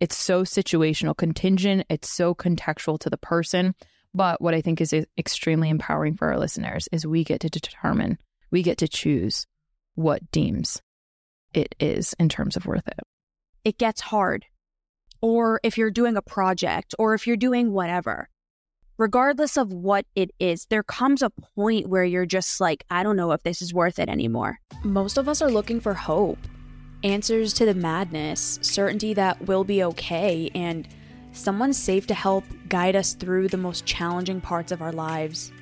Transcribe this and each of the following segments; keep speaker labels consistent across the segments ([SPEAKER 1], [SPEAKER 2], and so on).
[SPEAKER 1] It's so situational, contingent, it's so contextual to the person. But what I think is extremely empowering for our listeners is we get to determine, we get to choose what deems it is in terms of worth it.
[SPEAKER 2] It gets hard. Or if you're doing a project or if you're doing whatever, regardless of what it is, there comes a point where you're just like, I don't know if this is worth it anymore. Most of us are looking for hope, answers to the madness, certainty that we'll be okay, and someone safe to help guide us through the most challenging parts of our lives.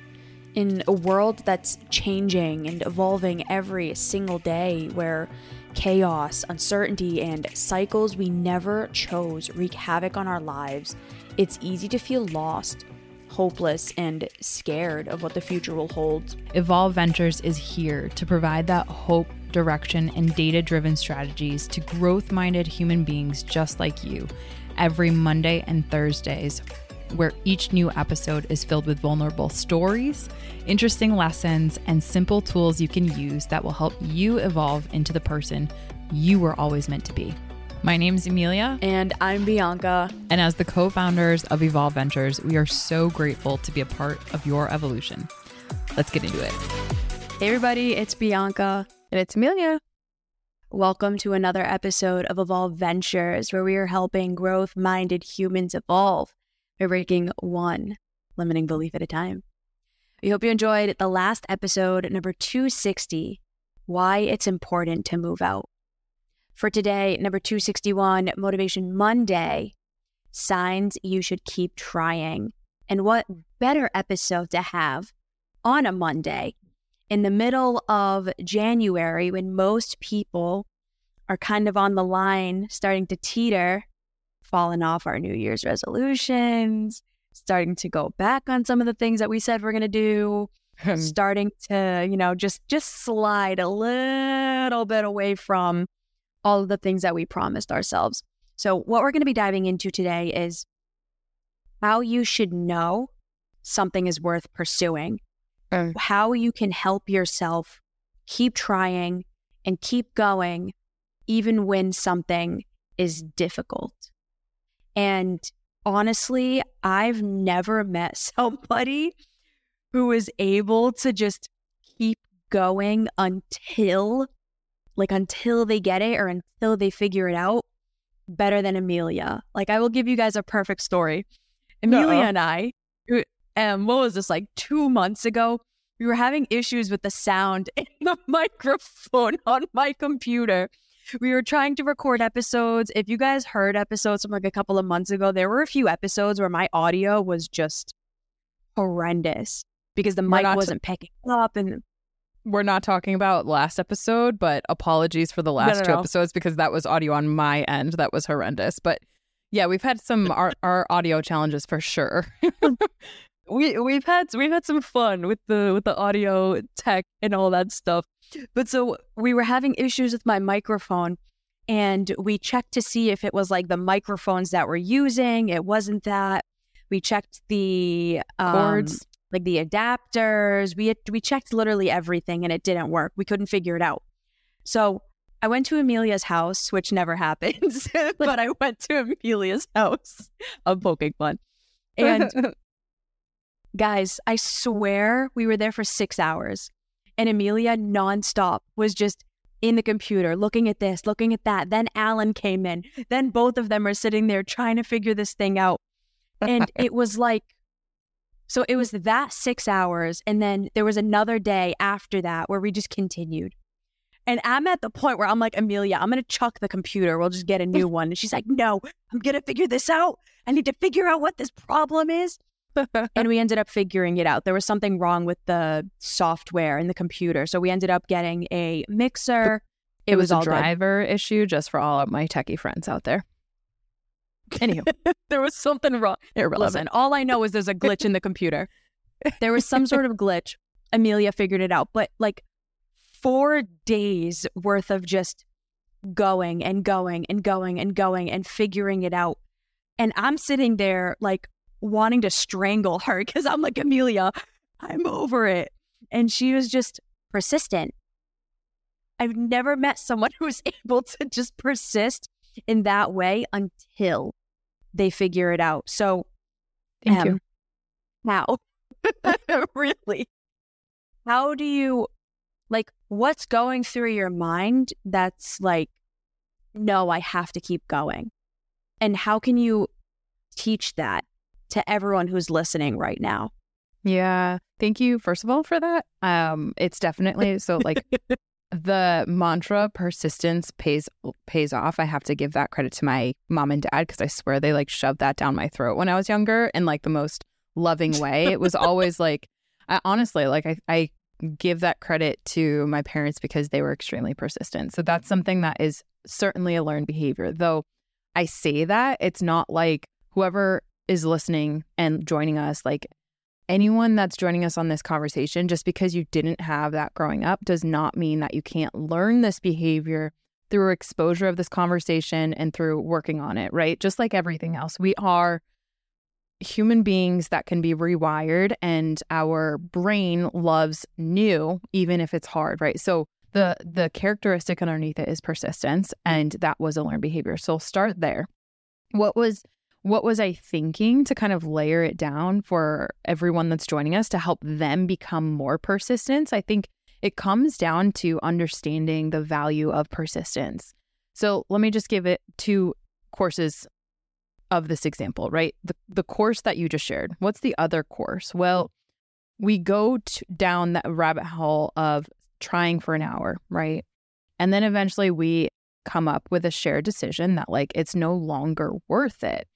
[SPEAKER 2] In a world that's changing and evolving every single day, where chaos, uncertainty, and cycles we never chose wreak havoc on our lives, it's easy to feel lost, hopeless, and scared of what the future will hold.
[SPEAKER 1] Evolve Ventures is here to provide that hope, direction, and data driven strategies to growth minded human beings just like you every Monday and Thursdays, where each new episode is filled with vulnerable stories, interesting lessons, and simple tools you can use that will help you evolve into the person you were always meant to be. My name is Emilia.
[SPEAKER 2] And I'm Bianca.
[SPEAKER 1] And as the co founders of Evolve Ventures, we are so grateful to be a part of your evolution. Let's get into it.
[SPEAKER 2] Hey, everybody, it's Bianca.
[SPEAKER 1] And it's Emilia.
[SPEAKER 2] Welcome to another episode of Evolve Ventures, where we are helping growth minded humans evolve by breaking one limiting belief at a time. We hope you enjoyed the last episode, number 260 Why It's Important to Move Out. For today, number 261, Motivation Monday Signs You Should Keep Trying. And what better episode to have on a Monday in the middle of January when most people are kind of on the line, starting to teeter, falling off our New Year's resolutions, starting to go back on some of the things that we said we're going to do, starting to, you know, just just slide a little bit away from all of the things that we promised ourselves. So, what we're going to be diving into today is how you should know something is worth pursuing mm. how you can help yourself keep trying and keep going, even when something is difficult. And honestly, I've never met somebody who is able to just keep going until, like, until they get it or until they figure it out better than Emilia. Like, I will give you guys a perfect story. Emilia and I, um, what was this like two months ago? We were having issues with the sound in the microphone on my computer. We were trying to record episodes. If you guys heard episodes from like a couple of months ago, there were a few episodes where my audio was just horrendous because the mic wasn't t- picking up and
[SPEAKER 1] we're not talking about last episode, but apologies for the last no, no, two no. episodes because that was audio on my end that was horrendous. But yeah, we've had some our, our audio challenges for sure. we we've had we've had some fun with the with the audio tech and all that stuff. But so we were having issues with my microphone and we checked to see if it was like the microphones that we're using. It wasn't that. We checked the um, cords, like the adapters. We had, we checked literally everything and it didn't work. We couldn't figure it out. So I went to Emilia's house, which never happens, but I went to Emilia's house. I'm poking fun. And Guys, I swear we were there for six hours and Emilia nonstop was just in the computer looking at this, looking at that. Then Alan came in. Then both of them are sitting there trying to figure this thing out. And it was like, so it was that six hours. And then there was another day after that where we just continued. And I'm at the point where I'm like, Emilia, I'm going to chuck the computer. We'll just get a new one. And she's like, no, I'm going to figure this out. I need to figure out what this problem is and we ended up figuring it out. There was something wrong with the software and the computer. So we ended up getting a mixer. It, it was, was, a driver good. issue just for all of my techie friends out there.
[SPEAKER 2] Anywho, there was something wrong.
[SPEAKER 1] Irrelevant.
[SPEAKER 2] Listen, all I know is there's a glitch in the computer. There was some sort of glitch. Emilia figured it out, but like four days worth of just going and going and going and going and figuring it out. And I'm sitting there like wanting to strangle her because I'm like, Emilia, I'm over it. And she was just persistent. I've never met someone who was able to just persist in that way until they figure it out. So,
[SPEAKER 1] thank um, you.
[SPEAKER 2] How? really? How do you like what's going through your mind that's like, no, I have to keep going? And how can you teach that to everyone who's listening right now?
[SPEAKER 1] Yeah. Thank you, first of all, for that. Um, it's definitely so like the mantra persistence pays pays off. I have to give that credit to my mom and dad because I swear they like shoved that down my throat when I was younger in like the most loving way. It was always like I honestly like I, I give that credit to my parents because they were extremely persistent. So that's something that is certainly a learned behavior. Though I say that, it's not like whoever is listening and joining us, like anyone that's joining us on this conversation, just because you didn't have that growing up does not mean that you can't learn this behavior through exposure of this conversation and through working on it, right? Just like everything else, we are human beings that can be rewired and our brain loves new even if it's hard right? So the the characteristic underneath it is persistence and that was a learned behavior. So start there. What was what was i thinking to kind of layer it down for everyone that's joining us to help them become more persistent i think it comes down to understanding the value of persistence so let me just give it two courses of this example, right? The, the course that you just shared. What's the other course? Well, we go down that rabbit hole of trying for an hour, right? And then eventually we come up with a shared decision that, like, it's no longer worth it.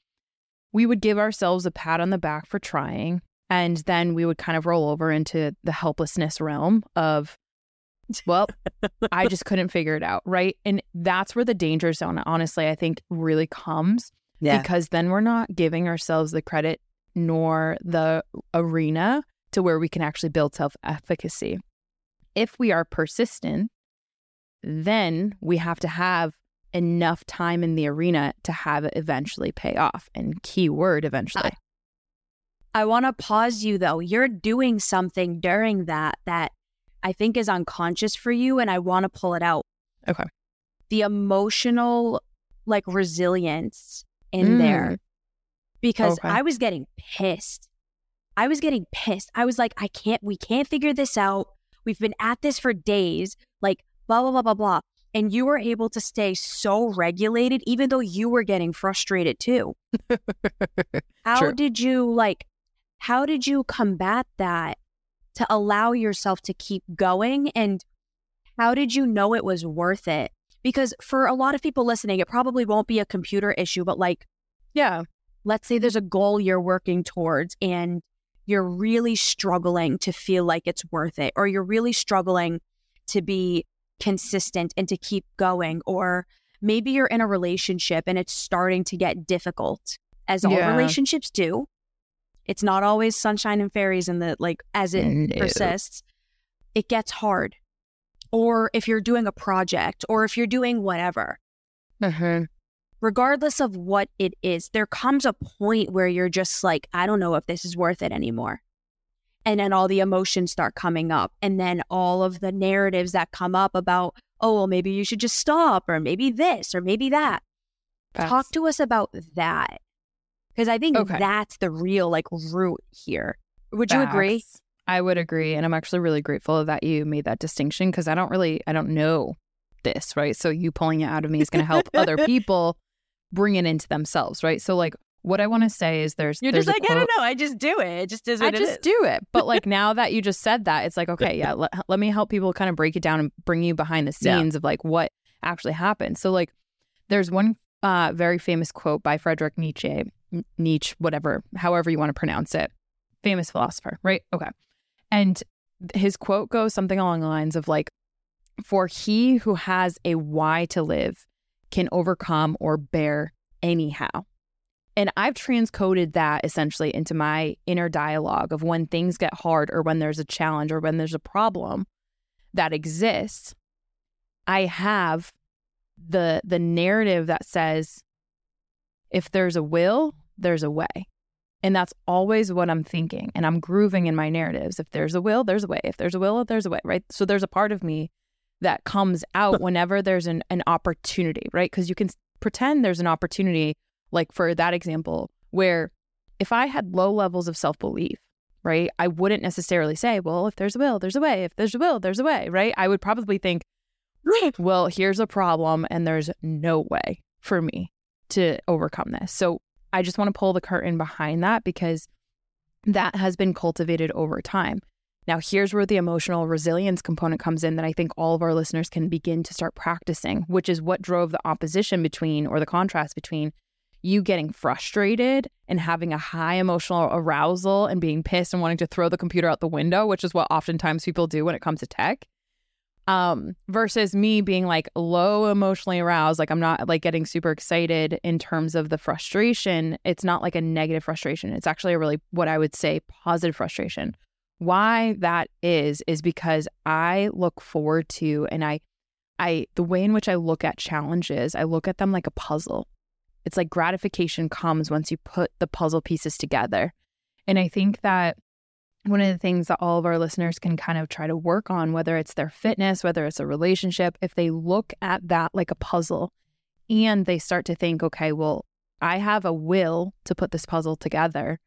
[SPEAKER 1] We would give ourselves a pat on the back for trying. And then we would kind of roll over into the helplessness realm of, well, I just couldn't figure it out. Right. And that's where the danger zone, honestly, I think really comes yeah. Because then we're not giving ourselves the credit nor the arena to where we can actually build self efficacy. If we are persistent, then we have to have enough time in the arena to have it eventually pay off. And keyword eventually.
[SPEAKER 2] I, I want to pause you though. You're doing something during that that I think is unconscious for you, and I want to pull it out.
[SPEAKER 1] Okay.
[SPEAKER 2] The emotional like resilience in mm. there because okay. I was getting pissed. I was getting pissed. I was like, I can't, we can't figure this out. We've been at this for days, like blah, blah, blah, blah, blah. And you were able to stay so regulated, even though you were getting frustrated too. how sure. did you like, how did you combat that to allow yourself to keep going? And how did you know it was worth it? Because for a lot of people listening, it probably won't be a computer issue, but like, yeah, let's say there's a goal you're working towards and you're really struggling to feel like it's worth it, or you're really struggling to be consistent and to keep going, or maybe you're in a relationship and it's starting to get difficult, as all yeah. relationships do. It's not always sunshine and fairies and the like as it no. persists. It gets hard or if you're doing a project, or if you're doing whatever. Mm-hmm. Regardless of what it is, there comes a point where you're just like, I don't know if this is worth it anymore. And then all the emotions start coming up. And then all of the narratives that come up about, oh, well, maybe you should just stop, or maybe this, or maybe that. That's... Talk to us about that. Because I think okay. that's the real like root here. Would Facts. you agree?
[SPEAKER 1] I would agree. And I'm actually really grateful that you made that distinction because I don't really, I don't know this, right? So you pulling it out of me is going to help other people bring it into themselves, right? So, like, what I want to say is there's
[SPEAKER 2] you're
[SPEAKER 1] there's
[SPEAKER 2] just like I don't know I just do it it just is I
[SPEAKER 1] just do it but like now that you just said that it's like okay yeah let, let me help people kind of break it down and bring you behind the scenes yeah. of like what actually happened so like there's one uh, very famous quote by Friedrich Nietzsche Nietzsche whatever however you want to pronounce it famous philosopher right okay and his quote goes something along the lines of like, for he who has a why to live can overcome or bear anyhow. And I've transcoded that essentially into my inner dialogue of when things get hard or when there's a challenge or when there's a problem that exists. I have the the narrative that says if there's a will, there's a way. And that's always what I'm thinking. And I'm grooving in my narratives. If there's a will, there's a way. If there's a will, there's a way, right? So there's a part of me that comes out whenever there's an, an opportunity, right? Because you can pretend there's an opportunity, like for that example, where if I had low levels of self belief, right, I wouldn't necessarily say, well, if there's a will, there's a way. If there's a will, there's a way, right? I would probably think, well, here's a problem and there's no way for me to overcome this. So I just want to pull the curtain behind that because that has been cultivated over time. Now, here's where the emotional resilience component comes in that I think all of our listeners can begin to start practicing, which is what drove the opposition between or the contrast between you getting frustrated and having a high emotional arousal and being pissed and wanting to throw the computer out the window, which is what oftentimes people do when it comes to tech. Um, versus me being like low emotionally aroused, like I'm not like getting super excited in terms of the frustration. It's not like a negative frustration. It's actually a really what I would say positive frustration why that is is because I look forward to and I I the way in which I look at challenges, I look at them like a puzzle. It's like gratification comes once you put the puzzle pieces together. And I think that one of the things that all of our listeners can kind of try to work on, whether it's their fitness, whether it's a relationship, if they look at that like a puzzle and they start to think, okay, well, I have a will to put this puzzle together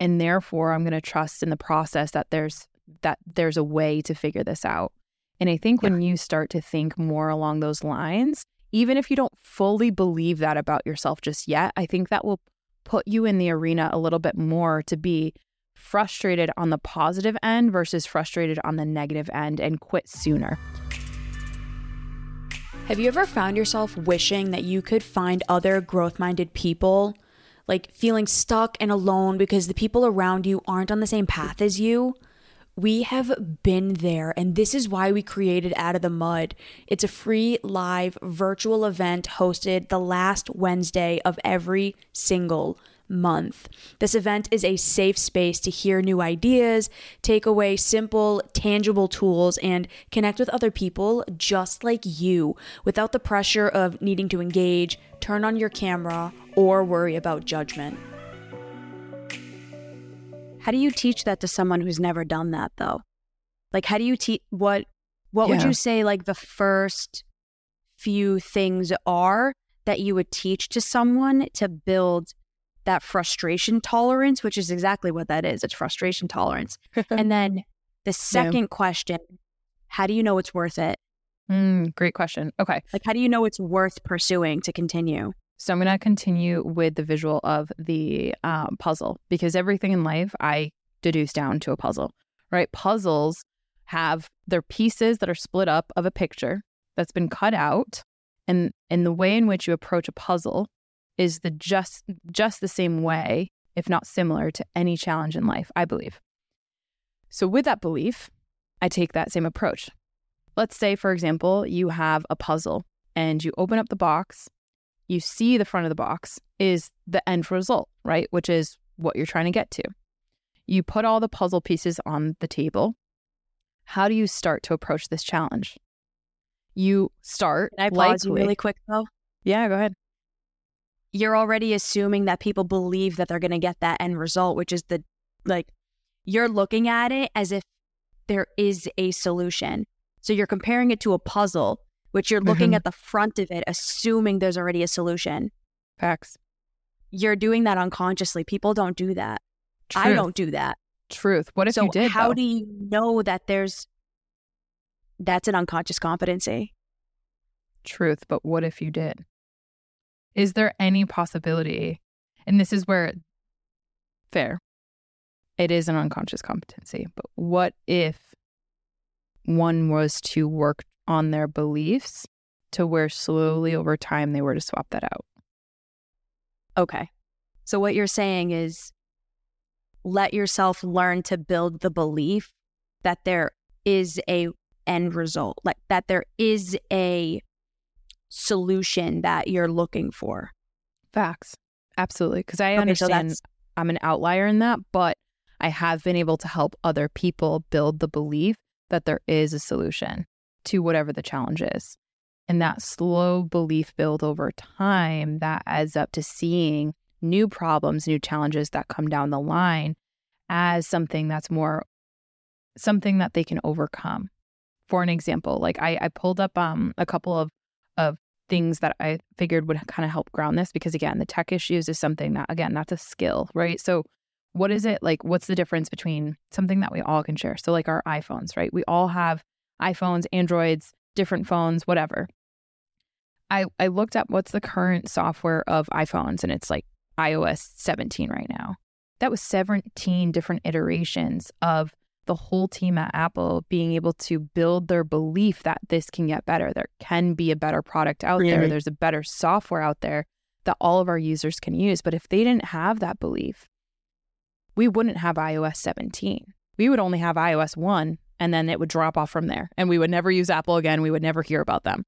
[SPEAKER 1] and therefore i'm going to trust in the process that there's that there's a way to figure this out and i think yeah. when you start to think more along those lines even if you don't fully believe that about yourself just yet i think that will put you in the arena a little bit more to be frustrated on the positive end versus frustrated on the negative end and quit sooner
[SPEAKER 2] have you ever found yourself wishing that you could find other growth minded people like feeling stuck and alone because the people around you aren't on the same path as you. We have been there, and this is why we created Out of the Mud. It's a free live virtual event hosted the last Wednesday of every single month. This event is a safe space to hear new ideas, take away simple, tangible tools, and connect with other people just like you without the pressure of needing to engage, turn on your camera, or worry about judgment. How do you teach that to someone who's never done that though? Like how do you teach what what yeah. would you say like the first few things are that you would teach to someone to build that frustration tolerance, which is exactly what that is. It's frustration tolerance. and then the second yeah. question, how do you know it's worth it?
[SPEAKER 1] Mm, great question. Okay.
[SPEAKER 2] Like, how do you know it's worth pursuing to continue?
[SPEAKER 1] So I'm going to continue with the visual of the um, puzzle because everything in life I deduce down to a puzzle, right? Puzzles have their pieces that are split up of a picture that's been cut out. And, and the way in which you approach a puzzle is the just just the same way, if not similar to any challenge in life, I believe. So with that belief, I take that same approach. Let's say for example, you have a puzzle and you open up the box, you see the front of the box is the end result, right? Which is what you're trying to get to. You put all the puzzle pieces on the table. How do you start to approach this challenge? You start.
[SPEAKER 2] Can I pause likely, you really quick though?
[SPEAKER 1] Yeah, go ahead
[SPEAKER 2] you're already assuming that people believe that they're going to get that end result, which is the like you're looking at it as if there is a solution. So you're comparing it to a puzzle, which you're looking mm-hmm. at the front of it, assuming there's already a solution.
[SPEAKER 1] Facts.
[SPEAKER 2] You're doing that unconsciously. People don't do that. Truth. I don't do that.
[SPEAKER 1] Truth. What if
[SPEAKER 2] so
[SPEAKER 1] you did?
[SPEAKER 2] So, how
[SPEAKER 1] though?
[SPEAKER 2] do you know that there's that's an unconscious competency?
[SPEAKER 1] Truth. But what if you did? Is there any possibility? And this is where fair. It is an unconscious competency. But what if one was to work on their beliefs to where slowly mm-hmm. over time they were to swap that out?
[SPEAKER 2] Okay. So what you're saying is let yourself learn to build the belief that there is a end result, like that there is a solution that you're looking for.
[SPEAKER 1] Facts. Absolutely. Because I okay, understand so I'm an outlier in that, but I have been able to help other people build the belief that there is a solution to whatever the challenge is. And that slow belief build over time that adds up to seeing new problems, new challenges that come down the line as something that's more something that they can overcome. For an example, like I, I pulled up um, a couple of of things that I figured would kind of help ground this because again, the tech issues is something that again, that's a skill, right? So what is it like what's the difference between something that we all can share? So like our iPhones, right? We all have iPhones, Androids, different phones, whatever. I I looked up what's the current software of iPhones and it's like iOS 17 right now. That was 17 different iterations of the whole team at Apple being able to build their belief that this can get better. There can be a better product out really? there. There's a better software out there that all of our users can use. But if they didn't have that belief, we wouldn't have iOS 17. We would only have iOS 1 and then it would drop off from there. And we would never use Apple again. We would never hear about them.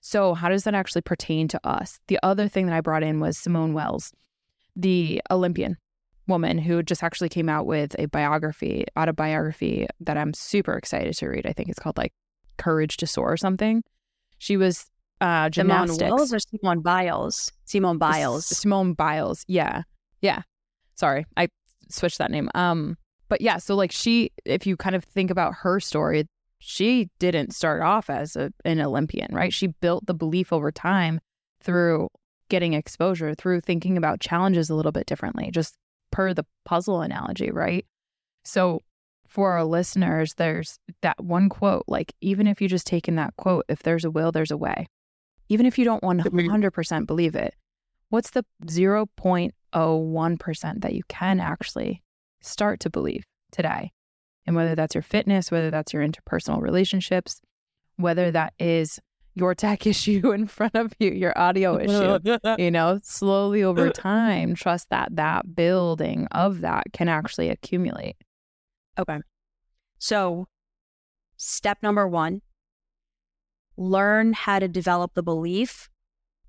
[SPEAKER 1] So, how does that actually pertain to us? The other thing that I brought in was Simone Wells, the Olympian woman who just actually came out with a biography, autobiography that I'm super excited to read. I think it's called like Courage to Soar or something. She was uh gymnastics.
[SPEAKER 2] Simone Wells or Simone Biles? Simone Biles.
[SPEAKER 1] Simone Biles. Yeah. Yeah. Sorry. I switched that name. Um but yeah, so like she if you kind of think about her story, she didn't start off as a, an Olympian, right? She built the belief over time through getting exposure, through thinking about challenges a little bit differently, just per the puzzle analogy, right? So for our listeners, there's that one quote, like, even if you just take in that quote, if there's a will, there's a way. Even if you don't 100% believe it, what's the 0.01% that you can actually start to believe today? And whether that's your fitness, whether that's your interpersonal relationships, whether that is your tech issue in front of you, your audio issue, you know, slowly over time, trust that that building of that can actually accumulate.
[SPEAKER 2] Okay. So, step number one learn how to develop the belief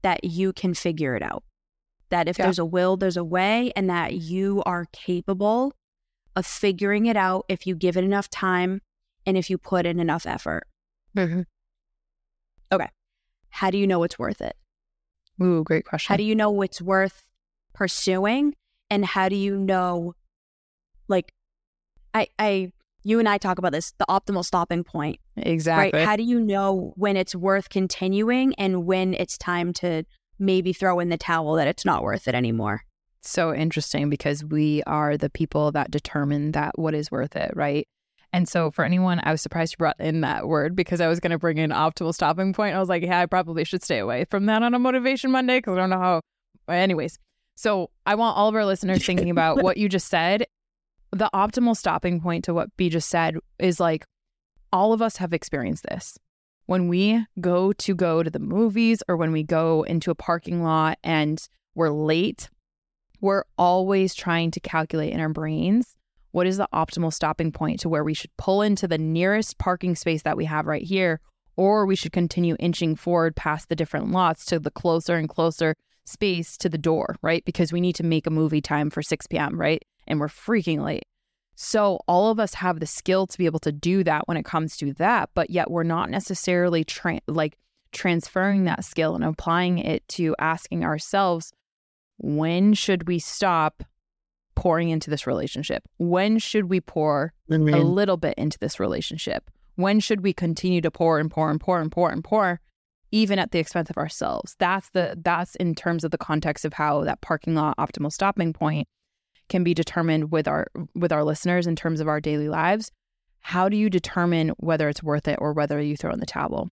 [SPEAKER 2] that you can figure it out. That if yeah. there's a will, there's a way, and that you are capable of figuring it out if you give it enough time and if you put in enough effort. Mm-hmm. Okay. How do you know it's worth it?
[SPEAKER 1] Ooh, great question.
[SPEAKER 2] How do you know it's worth pursuing? And how do you know, like, I, I, you and I talk about this, the optimal stopping point.
[SPEAKER 1] Exactly.
[SPEAKER 2] Right? How do you know when it's worth continuing and when it's time to maybe throw in the towel that it's not worth it anymore?
[SPEAKER 1] So interesting because we are the people that determine that what is worth it, right? And so for anyone, I was surprised you brought in that word because I was going to bring in optimal stopping point. I was like, yeah, I probably should stay away from that on a motivation Monday because I don't know how. Anyways, so I want all of our listeners thinking about what you just said. The optimal stopping point to what B just said is like all of us have experienced this. When we go to go to the movies or when we go into a parking lot and we're late, we're always trying to calculate in our brains what is the optimal stopping point to where we should pull into the nearest parking space that we have right here, or we should continue inching forward past the different lots to the closer and closer space to the door, right? Because we need to make a movie time for 6 p.m., right? And we're freaking late. So, all of us have the skill to be able to do that when it comes to that, but yet we're not necessarily tra- like transferring that skill and applying it to asking ourselves, when should we stop pouring into this relationship? When should we pour a little bit into this relationship? When should we continue to pour and pour and pour and pour and pour, even at the expense of ourselves? That's the that's in terms of the context of how that parking lot optimal stopping point can be determined with our with our listeners in terms of our daily lives. How do you determine whether it's worth it or whether you throw in the towel?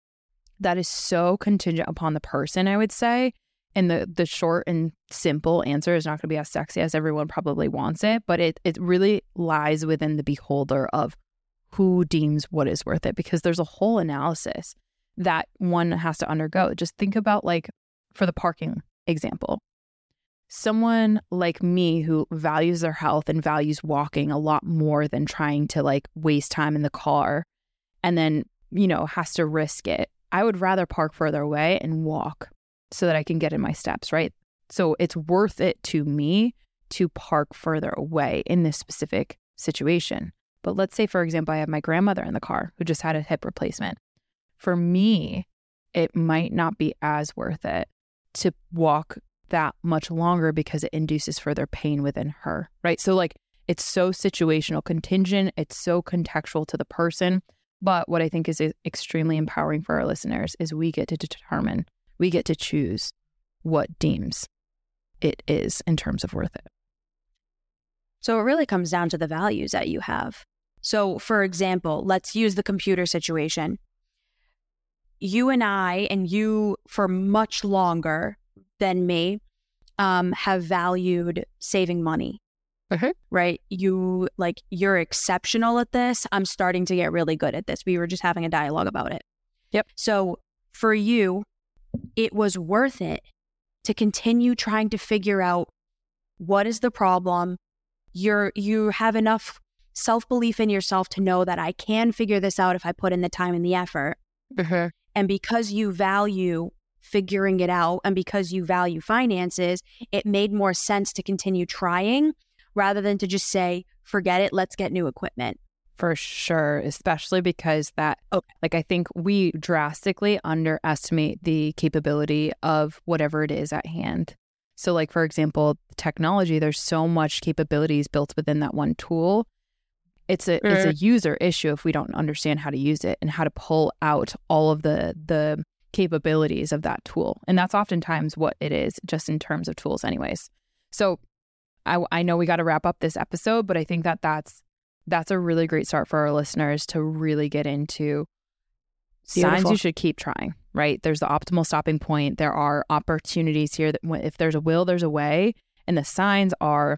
[SPEAKER 1] That is so contingent upon the person, I would say, and the the short and simple answer is not going to be as sexy as everyone probably wants it, but it it really lies within the beholder of who deems what is worth it because there's a whole analysis that one has to undergo. Just think about like for the parking example. Someone like me who values their health and values walking a lot more than trying to like waste time in the car and then, you know, has to risk it. I would rather park further away and walk so that I can get in my steps, right? So it's worth it to me to park further away in this specific situation. But let's say, for example, I have my grandmother in the car who just had a hip replacement. For me, it might not be as worth it to walk that much longer because it induces further pain within her, right? So, like, it's so situational, contingent, it's so contextual to the person. But what I think is eh, extremely empowering for our listeners is we get to determine we get to choose what deems it is in terms of worth it.
[SPEAKER 2] So it really comes down to the values that you have. So, for example, let's use the computer situation. You and I, and you for much longer than me, um, have valued saving money.
[SPEAKER 1] Okay.
[SPEAKER 2] Right. You like, you're exceptional at this. I'm starting to get really good at this. We were just having a dialogue about it.
[SPEAKER 1] Yep.
[SPEAKER 2] So for you, it was worth it to continue trying to figure out what is the problem. You're, you have enough self belief in yourself to know that I can figure this out if I put in the time and the effort.
[SPEAKER 1] Mm-hmm.
[SPEAKER 2] And because you value figuring it out and because you value finances, it made more sense to continue trying rather than to just say, forget it, let's get new equipment.
[SPEAKER 1] For sure, especially because that, oh, like I think we drastically underestimate the capability of whatever it is at hand. So, like for example, technology, there's so much capabilities built within that one tool. It's a it's a user issue if we don't understand how to use it and how to pull out all of the the capabilities of that tool. And that's oftentimes what it is, just in terms of tools, anyways. So I, I know we got to wrap up this episode, but I think that that's that's a really great start for our listeners to really get into Beautiful. signs you should keep trying. Right? There's the optimal stopping point. There are opportunities here that if there's a will, there's a way, and the signs are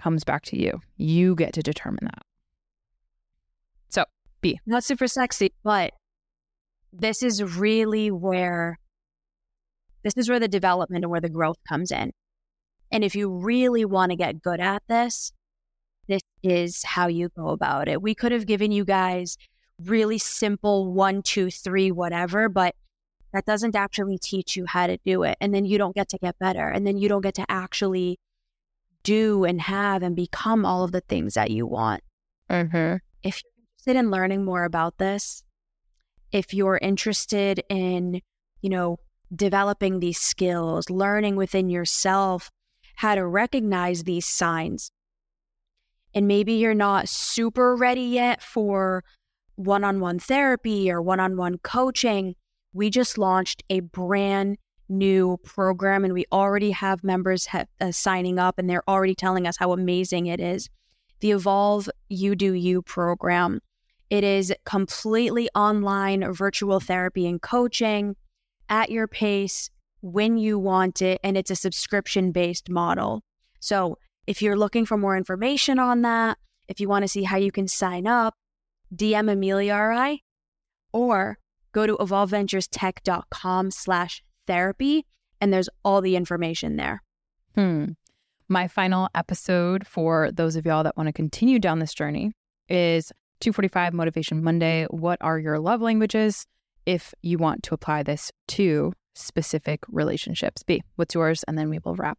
[SPEAKER 1] comes back to you. You get to determine that. So, B.
[SPEAKER 2] Not super sexy, but this is really where this is where the development and where the growth comes in. And if you really want to get good at this, this is how you go about it. We could have given you guys really simple one, two, three, whatever, but that doesn't actually teach you how to do it. And then you don't get to get better. And then you don't get to actually do and have and become all of the things that you want.
[SPEAKER 1] Mm-hmm.
[SPEAKER 2] If you're interested in learning more about this, if you're interested in, you know, developing these skills, learning within yourself how to recognize these signs, and maybe you're not super ready yet for one on one therapy or one on one coaching, we just launched a brand new program and we already have members ha- uh, signing up and they're already telling us how amazing it is. The Evolve You Do You program. It is completely online virtual therapy and coaching at your pace when you want it. And it's a subscription based model. So if you're looking for more information on that, if you want to see how you can sign up, DM Emilia or I, or go to evolveventurestech.com slash therapy, and there's all the information there.
[SPEAKER 1] Hmm. My final episode for those of y'all that want to continue down this journey is 245 Motivation Monday. What are your love languages? If you want to apply this to specific relationships, B, what's yours? And then we will wrap.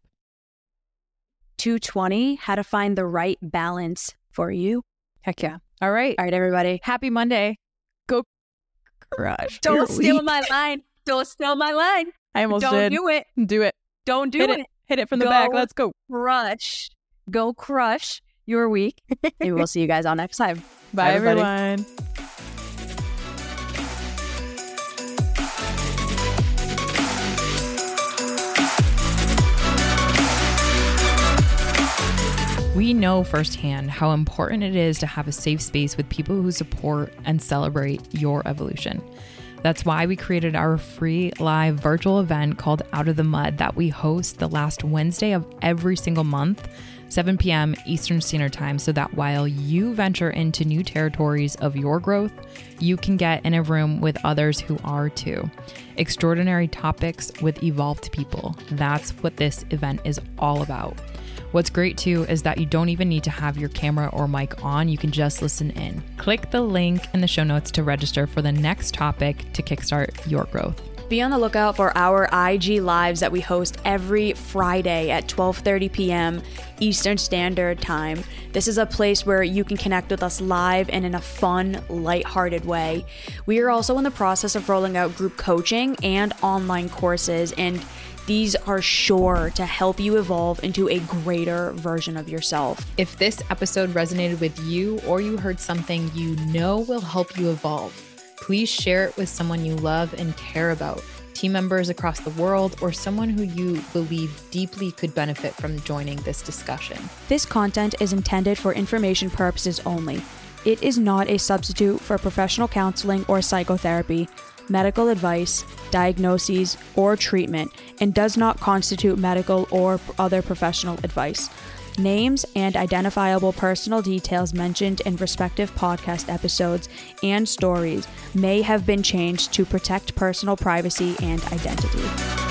[SPEAKER 2] 220, how to find the right balance for you.
[SPEAKER 1] Heck yeah. All right.
[SPEAKER 2] All right, everybody.
[SPEAKER 1] Happy Monday. Go crush.
[SPEAKER 2] Don't steal my line. Don't steal my line.
[SPEAKER 1] I almost
[SPEAKER 2] Don't
[SPEAKER 1] did.
[SPEAKER 2] do it.
[SPEAKER 1] Do it.
[SPEAKER 2] Don't do
[SPEAKER 1] Hit
[SPEAKER 2] it.
[SPEAKER 1] it. Hit it from the
[SPEAKER 2] Go
[SPEAKER 1] back. Let's go.
[SPEAKER 2] Crush. Go crush your week. and we'll see you guys all next time.
[SPEAKER 1] Bye,
[SPEAKER 2] everybody.
[SPEAKER 1] everyone. We know firsthand how important it is to have a safe space with people who support and celebrate your evolution. That's why we created our free live virtual event called Out of the Mud that we host the last Wednesday of every single month 7 p.m. Eastern Standard Time, so that while you venture into new territories of your growth, you can get in a room with others who are too. Extraordinary topics with evolved people. That's what this event is all about. What's great too is that you don't even need to have your camera or mic on, you can just listen in. Click the link in the show notes to register for the next topic to kickstart your growth.
[SPEAKER 2] Be on the lookout for our IG lives that we host every Friday at 12:30 p.m. Eastern Standard Time. This is a place where you can connect with us live and in a fun, light-hearted way. We are also in the process of rolling out group coaching and online courses and these are sure to help you evolve into a greater version of yourself.
[SPEAKER 1] If this episode resonated with you or you heard something you know will help you evolve, please share it with someone you love and care about. team members across the world, or someone who you believe deeply could benefit from joining this discussion.
[SPEAKER 2] This content is intended for information purposes only. It is not a substitute for professional counseling or psychotherapy, medical advice, diagnoses, or treatment, and does not constitute medical or other professional advice. Names and identifiable personal details mentioned in respective podcast episodes and stories may have been changed to protect personal privacy and identity.